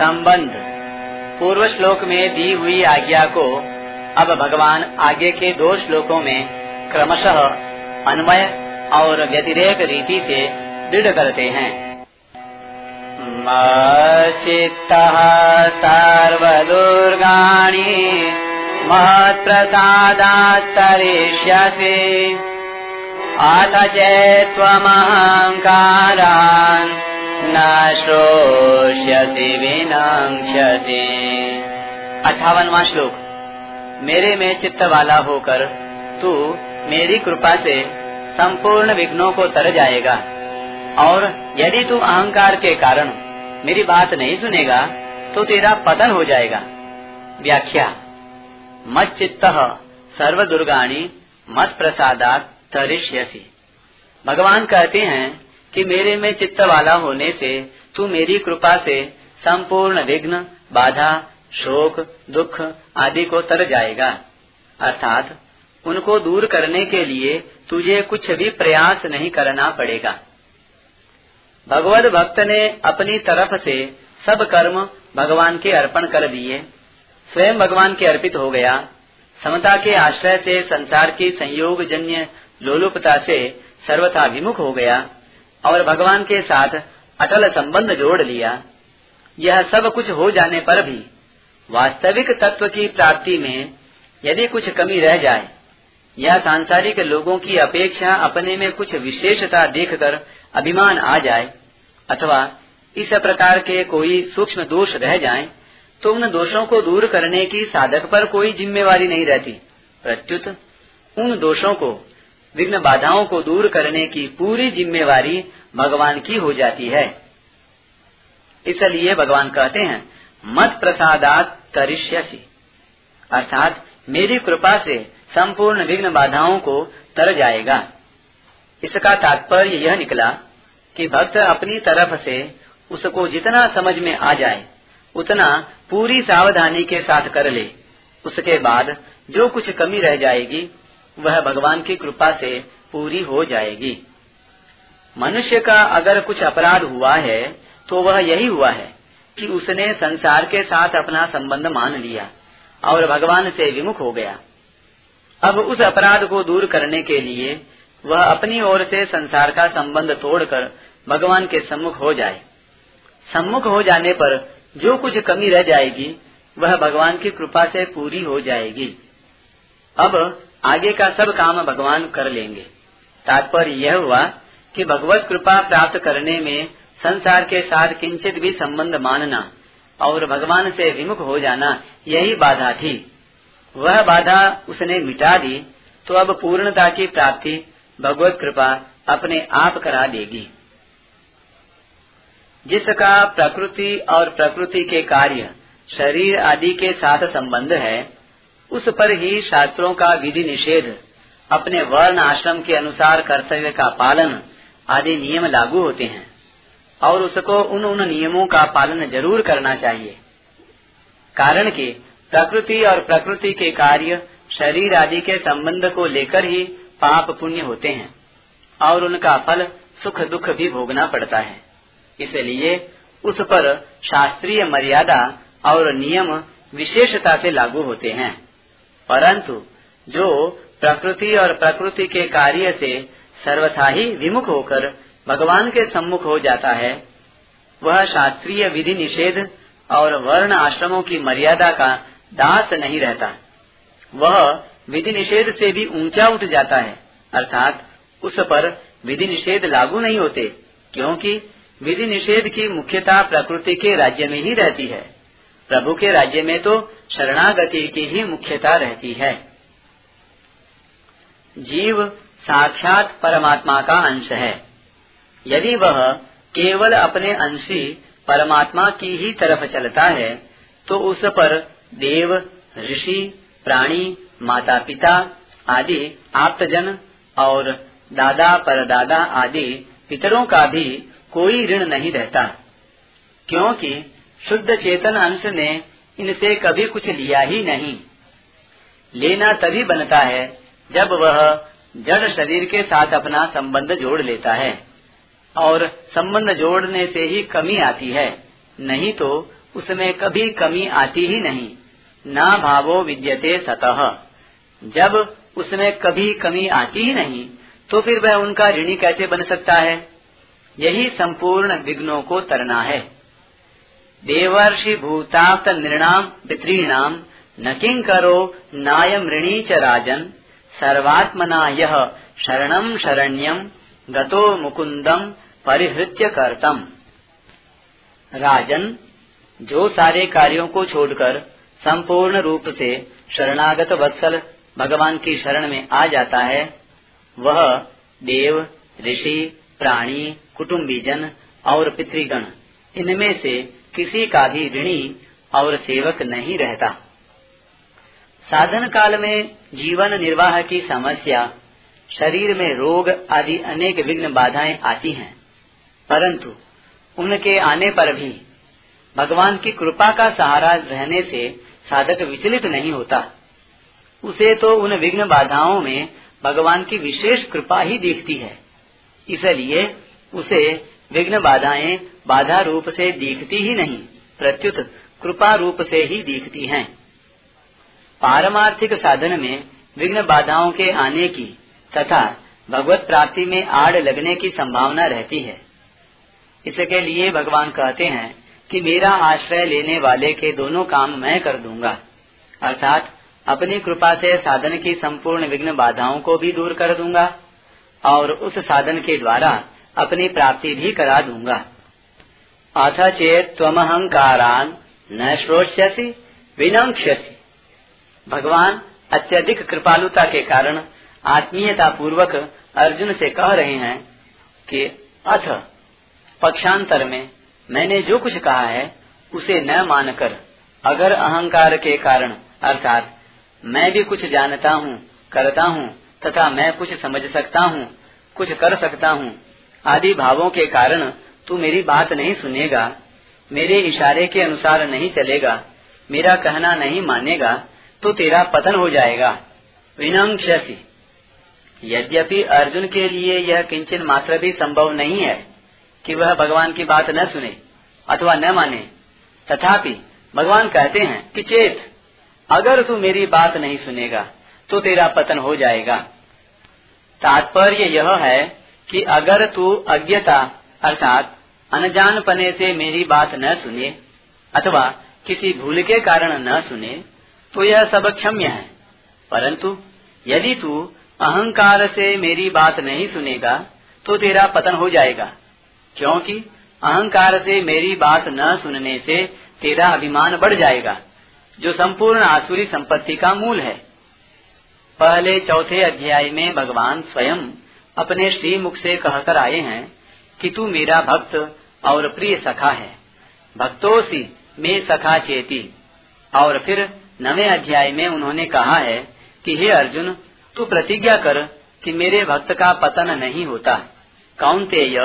संबंध। पूर्व श्लोक में दी हुई आज्ञा को अब भगवान आगे के दो श्लोकों में क्रमशः अन्वय और व्यतिरेक रीति से दृढ़ करते हैं। चित्तः सर्वदुर्गाणि महत्प्रसादात्तरिष्यसि। अथ चेत्त्वमहङ्कारान् अठावनवा श्लोक। मेरे में चित्त वाला होकर तू मेरी कृपा से संपूर्ण विघ्नों को तर जाएगा। और यदि तू अहंकार के कारण मेरी बात नहीं सुनेगा तो तेरा पतन हो जाएगा। व्याख्या। मत चित्त सर्व दुर्गाणी मत प्रसादात तरिष्यसी। भगवान कहते हैं कि मेरे में चित्त वाला होने से तू मेरी कृपा से संपूर्ण विघ्न, बाधा, शोक, दुख आदि को तर जाएगा। अर्थात, उनको दूर करने के लिए तुझे कुछ भी प्रयास नहीं करना पड़ेगा। भगवत भक्त ने अपनी तरफ़ से सब कर्म भगवान के अर्पण कर दिए। स्वयं भगवान के अर्पित हो गया। समता के आश्रय से संसार की संयोग जन्य लोलुपता से सर्वथा विमुख हो गया और भगवान के साथ अटल संबंध जोड़ लिया। यह सब कुछ हो जाने पर भी वास्तविक तत्व की प्राप्ति में यदि कुछ कमी रह जाए या सांसारिक लोगों की अपेक्षा अपने में कुछ विशेषता देखकर अभिमान आ जाए, अथवा इस प्रकार के कोई सूक्ष्म दोष रह जाए तो उन दोषों को दूर करने की साधक पर कोई जिम्मेवारी नहीं रहती। प्रत्युत, उन दोषों को, विघ्न बाधाओं को दूर करने की पूरी जिम्मेवारी भगवान की हो जाती है। इसलिए भगवान कहते हैं, मत प्रसादात करिष्यसी अर्थात, मेरी कृपा से संपूर्ण विघ्न बाधाओं को तर जाएगा। इसका तात्पर्य यह निकला कि भक्त अपनी तरफ़ से उसको जितना समझ में आ जाए, उतना पूरी सावधानी के साथ कर ले। उसके बाद जो कुछ कमी रह जाएगी, वह भगवान की कृपा से पूरी हो जाएगी। मनुष्य का अगर कुछ अपराध हुआ है तो वह यही हुआ है कि उसने संसार के साथ अपना संबंध मान लिया और भगवान से विमुख हो गया। अब उस अपराध को दूर करने के लिए वह अपनी ओर से संसार का संबंध तोड़कर भगवान के सम्मुख हो जाए। सम्मुख हो जाने पर जो कुछ कमी रह जाएगी, वह भगवान की कृपा से पूरी हो जाएगी। अब आगे का सब काम भगवान कर लेंगे। तात्पर्य यह हुआ कि भगवत कृपा प्राप्त करने में संसार के साथ किंचित भी संबंध मानना और भगवान से विमुख हो जाना यही बाधा थी। वह बाधा उसने मिटा दी तो अब पूर्णता की प्राप्ति भगवत कृपा अपने आप करा देगी। जिसका प्रकृति और प्रकृति के कार्य शरीर आदि के साथ संबंध है, उस पर ही शास्त्रों का विधि निषेध, अपने वर्ण आश्रम के अनुसार कर्तव्य का पालन आदि नियम लागू होते हैं। और उसको उन उन नियमों का पालन ज़रूर करना चाहिए। कारण कि प्रकृति और प्रकृति के कार्य शरीर आदि के संबंध को लेकर ही पाप पुण्य होते हैं, और उनका फल सुख दुख भी भोगना पड़ता है। इसलिए उस पर शास्त्रीय मर्यादा और नियम विशेषता से लागू होते हैं। परंतु जो प्रकृति और प्रकृति के कार्य से सर्वथा ही विमुख होकर भगवान के सम्मुख हो जाता है, वह शास्त्रीय विधि निषेध और वर्ण आश्रमों की मर्यादा का दास नहीं रहता। वह विधि निषेध से भी ऊँचा उठ जाता है, अर्थात उस पर विधि निषेध लागू नहीं होते, क्योंकि विधि निषेध की मुख्यता प्रकृति के राज्य में ही रहती है। प्रभु के राज्य में तो शरणागति की ही मुख्यता रहती है। जीव साक्षात परमात्मा का अंश है। यदि वह केवल अपने अंशी परमात्मा की ही तरफ़ चलता है तो उस पर देव, ऋषि, प्राणी माता पिता आदि, आप्तजन और दादा, परदादा आदि पितरों का भी कोई ऋण नहीं रहता, क्योंकि शुद्ध चेतन अंश ने इनसे कभी कुछ लिया ही नहीं। लेना तभी बनता है जब वह जड़ शरीर के साथ अपना संबंध जोड़ लेता है। और संबंध जोड़ने से ही कमी आती है। नहीं तो उसमें कभी कमी आती ही नहीं। ना भावो विद्यते सतह जब उसमें कभी कमी आती ही नहीं तो फिर वह उनका ऋणी कैसे बन सकता है? यही संपूर्ण विघ्नों को तरना है। देवर्षि भूताप्त नृणाम पितृणाम न किं करो नायम ऋणी च राजन। सर्वात्मना यह शरणम शरण्यम गतो मुकुंदम परिहृत्य करतम। राजन, जो सारे कार्यों को छोड़कर संपूर्ण रूप से शरणागत वत्सल भगवान की शरण में आ जाता है, वह देव, ऋषि, प्राणी कुटुम्बीजन और पितृगण, इनमें से किसी का भी ऋणी और सेवक नहीं रहता। साधन काल में जीवन निर्वाह की समस्या शरीर में रोग आदि अनेक विघ्न बाधाएँ आती हैं। परंतु उनके आने पर भी भगवान की कृपा का सहारा रहने से साधक विचलित नहीं होता। उसे तो उन विघ्न बाधाओं में भगवान की विशेष कृपा ही दिखती है। इसलिए उसे विघ्न बाधाएँ बाधा रूप से दिखती ही नहीं, प्रत्युत कृपा रूप से ही दिखती हैं। पारमार्थिक साधन में विघ्न बाधाओं के आने की तथा भगवत प्राप्ति में आड़ लगने की संभावना रहती है। इसके लिए भगवान कहते हैं कि मेरा आश्रय लेने वाले के दोनों काम मैं कर दूँगा। अर्थात अपनी कृपा से साधन की संपूर्ण विघ्न बाधाओं को भी दूर कर दूँगा और उस साधन के द्वारा अपनी प्राप्ति भी करा दूँगा। अथ चेत त्वमहंकारान न श्रोष्यसी विनंक्षसी भगवान अत्यधिक कृपालुता के कारण आत्मीयता पूर्वक अर्जुन से कह रहे हैं कि, अथ, पक्षांतर में मैंने जो कुछ कहा है, उसे न मानकर, अगर अहंकार के कारण, अर्थात, मैं भी कुछ जानता हूँ, करता हूँ, तथा मैं कुछ समझ सकता हूँ, कुछ कर सकता हूँ, आदि भावों के कारण तू मेरी बात नहीं सुनेगा, मेरे इशारे के अनुसार नहीं चलेगा, मेरा कहना नहीं मानेगा तो तेरा पतन हो जाएगा। विनंक्षसी यद्यपि अर्जुन के लिए यह किंचन मात्र भी संभव नहीं है कि वह भगवान की बात न सुने अथवा न माने। तथापि भगवान कहते हैं कि चेत, अगर तू मेरी बात नहीं सुनेगा तो तेरा पतन हो जाएगा। तात्पर्य यह है कि अगर तू अज्ञता, अर्थात अनजान पने से मेरी बात न सुने, अथवा किसी भूल के कारण न सुने तो यह सब क्षम्य है। परंतु यदि तू अहंकार से मेरी बात नहीं सुनेगा तो तेरा पतन हो जाएगा। क्योंकि अहंकार से मेरी बात न सुनने से तेरा अभिमान बढ़ जाएगा, जो संपूर्ण आसुरी संपत्ति का मूल है। पहले चौथे अध्याय में भगवान स्वयं अपने श्री मुख से कहकर आए हैं कि तू मेरा भक्त और प्रिय सखा है। भक्तों में सखा चेती। और फिर नवे अध्याय में उन्होंने कहा है कि हे अर्जुन तू प्रतिज्ञा कर कि मेरे भक्त का पतन नहीं होता। कौनतेय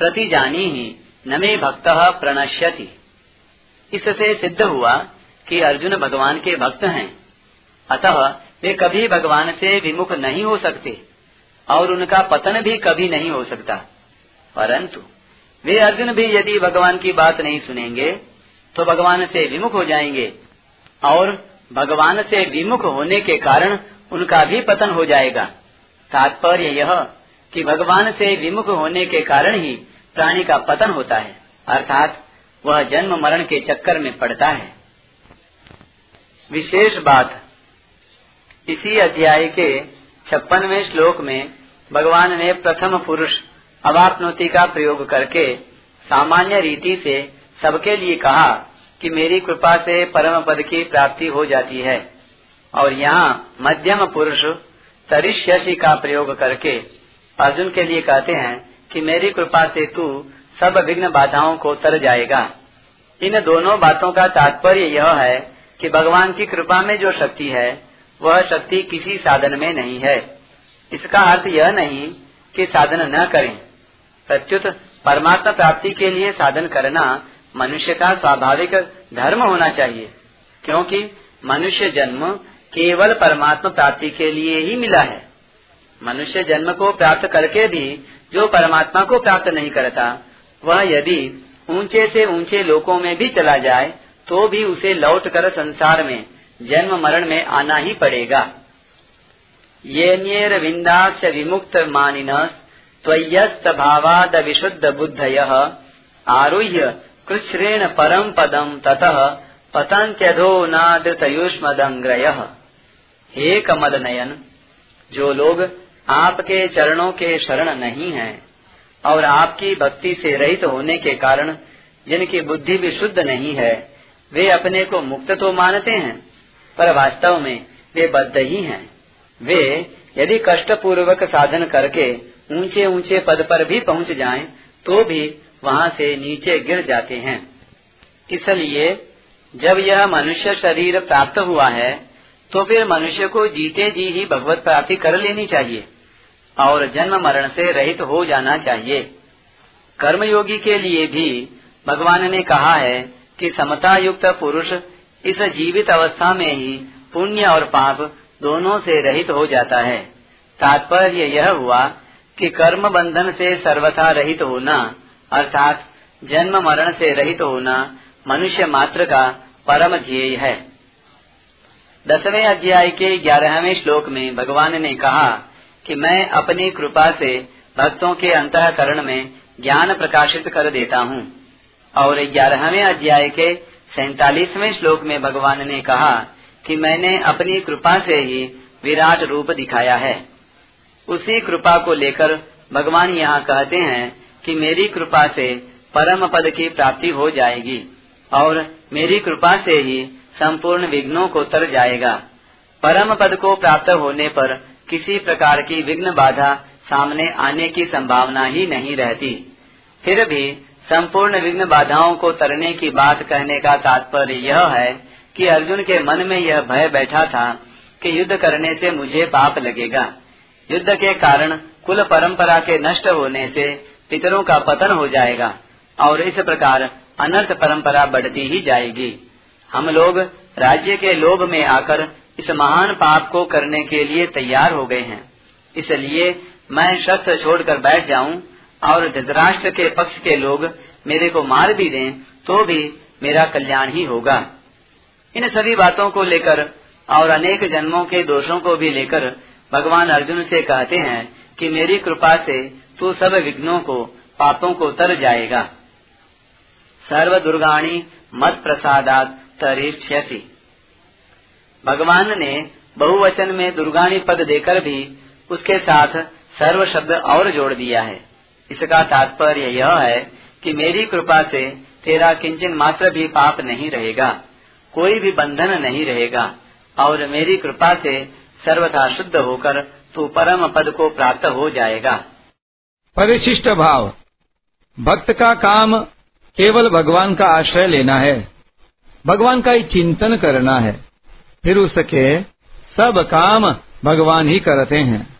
प्रति जानी ही नमे भक्त प्रणश्यति। इससे सिद्ध हुआ कि अर्जुन भगवान के भक्त हैं। अतः वे कभी भगवान से विमुख नहीं हो सकते, और उनका पतन भी कभी नहीं हो सकता। परंतु वे अर्जुन भी यदि भगवान की बात नहीं सुनेंगे तो भगवान से विमुख हो जाएँगे, और भगवान से विमुख होने के कारण उनका भी पतन हो जाएगा। तात्पर्य यह कि भगवान से विमुख होने के कारण ही प्राणी का पतन होता है, अर्थात वह जन्म मरण के चक्कर में पड़ता है। विशेष बात, इसी अध्याय के छप्पनवे श्लोक में भगवान ने प्रथम पुरुष अवापनोति का प्रयोग करके सामान्य रीति से सबके लिए कहा कि मेरी कृपा से परम पद की प्राप्ति हो जाती है। और यहाँ मध्यम पुरुष तरिष्यसी का प्रयोग करके अर्जुन के लिए कहते हैं कि मेरी कृपा से तू सब विघ्न बाधाओं को तर जाएगा। इन दोनों बातों का तात्पर्य यह है कि भगवान की कृपा में जो शक्ति है, वह शक्ति किसी साधन में नहीं है। इसका अर्थ यह नहीं कि साधन न करें। प्रत्युत परमात्मा प्राप्ति के लिए साधन करना मनुष्य का स्वाभाविक धर्म होना चाहिए, क्योंकि मनुष्य जन्म केवल परमात्मा प्राप्ति के लिए ही मिला है। मनुष्य जन्म को प्राप्त करके भी जो परमात्मा को प्राप्त नहीं करता, वह यदि ऊँचे से ऊँचे लोकों में भी चला जाए तो भी उसे लौट कर संसार में, जन्म मरण में आना ही पड़ेगा। ये न्येर विंदाक्ष विमुक्त मानिन त्वयस्त भावाद विशुद्ध बुद्धय आरुह्य कृष्णेन परम पदम ततः पतंत्यधो नादृतयुष्मदंग्रय हे कमल नयन जो लोग आपके चरणों के शरण नहीं हैं और आपकी भक्ति से रहित होने के कारण जिनकी बुद्धि भी शुद्ध नहीं है वे अपने को मुक्त तो मानते हैं पर वास्तव में वे बद्ध ही हैं। वे यदि कष्ट पूर्वक साधन करके ऊँचे ऊँचे पद पर भी पहुँच जाएँ, तो भी वहाँ से नीचे गिर जाते हैं। इसलिए जब यह मनुष्य शरीर प्राप्त हुआ है तो फिर मनुष्य को जीते जी ही भगवत प्राप्ति कर लेनी चाहिए और जन्म मरण से रहित हो जाना चाहिए। कर्मयोगी के लिए भी भगवान ने कहा है कि समता युक्त पुरुष इस जीवित अवस्था में ही पुण्य और पाप दोनों से रहित हो जाता है। तात्पर्य यह हुआ कि कर्म बंधन से सर्वथा रहित होना, अर्थात जन्म मरण से रहित होना मनुष्य मात्र का परम ध्येय है। दसवें अध्याय के ग्यारहवें श्लोक में भगवान ने कहा कि मैं अपनी कृपा से भक्तों के अंतकरण में ज्ञान प्रकाशित कर देता हूँ। और ग्यारहवें अध्याय के सैतालीसवें श्लोक में भगवान ने कहा कि मैंने अपनी कृपा से ही विराट रूप दिखाया है। उसी कृपा को लेकर भगवान यहाँ कहते हैं कि मेरी कृपा से परम पद की प्राप्ति हो जाएगी और मेरी कृपा से ही संपूर्ण विघ्नों को तर जाएगा। परम पद को प्राप्त होने पर किसी प्रकार की विघ्न बाधा सामने आने की संभावना ही नहीं रहती। फिर भी संपूर्ण विघ्न बाधाओं को तरने की बात कहने का तात्पर्य यह है कि अर्जुन के मन में यह भय बैठा था कि युद्ध करने से मुझे पाप लगेगा। युद्ध के कारण कुल परंपरा के नष्ट होने से पितरों का पतन हो जाएगा और इस प्रकार अनर्थ परंपरा बढ़ती ही जाएगी। हम लोग राज्य के लोभ में आकर इस महान पाप को करने के लिए तैयार हो गए हैं। इसलिए मैं शस्त्र छोड़कर बैठ जाऊँ और धृतराष्ट्र के पक्ष के लोग मेरे को मार भी दें तो भी मेरा कल्याण ही होगा। इन सभी बातों को लेकर और अनेक जन्मों के दोषों को भी लेकर भगवान अर्जुन से कहते हैं कि मेरी कृपा से तू सब विघ्नों को, पापों को तर जाएगा। सर्व दुर्गाणी मत प्रसादात तरीक्षसी भगवान ने बहुवचन में दुर्गाणी पद देकर भी उसके साथ सर्व शब्द और जोड़ दिया है। इसका तात्पर्य यह है कि मेरी कृपा से तेरा किंचन मात्र भी पाप नहीं रहेगा, कोई भी बंधन नहीं रहेगा, और मेरी कृपा से सर्वथा शुद्ध होकर तू परम पद को प्राप्त हो जाएगा। परिशिष्ट भाव। भक्त का काम केवल भगवान का आश्रय लेना है। भगवान का ही चिंतन करना है। फिर उसके सब काम भगवान ही करते हैं।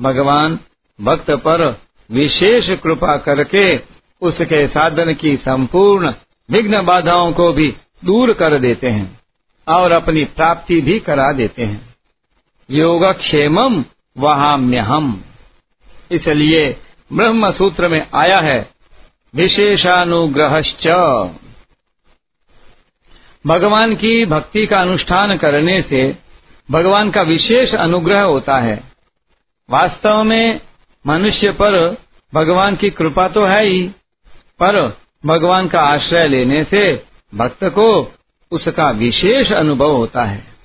भगवान भक्त पर विशेष कृपा करके उसके साधन की संपूर्ण विघ्न बाधाओं को भी दूर कर देते हैं और अपनी प्राप्ति भी करा देते हैं। योगक्षेमम वहाम्यहम। इसलिए ब्रह्म सूत्र में आया है विशेषानुग्रह भगवान की भक्ति का अनुष्ठान करने से भगवान का विशेष अनुग्रह होता है। वास्तव में मनुष्य पर भगवान की कृपा तो है ही, पर भगवान का आश्रय लेने से भक्त को उसका विशेष अनुभव होता है।